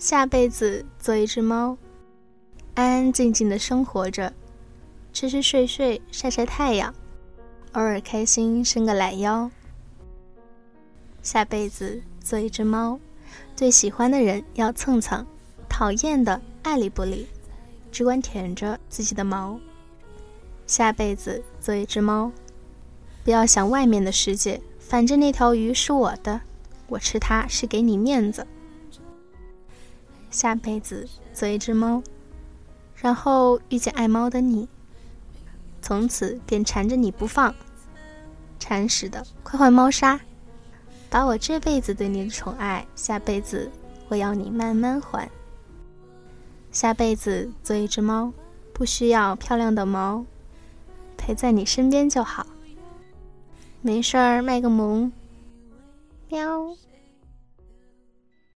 下辈子做一只猫，安安静静的生活着，吃吃睡睡，晒晒太阳，偶尔开心伸个懒腰。下辈子做一只猫，对喜欢的人要蹭蹭，讨厌的爱理不理，只管舔着自己的毛。下辈子做一只猫，不要想外面的世界，反正那条鱼是我的，我吃它是给你面子。下辈子做一只猫，然后遇见爱猫的你，从此便缠着你不放。馋死的，快换猫砂，把我这辈子对你的宠爱，下辈子我要你慢慢还。下辈子做一只猫，不需要漂亮的毛，陪在你身边就好。没事儿卖个萌，喵。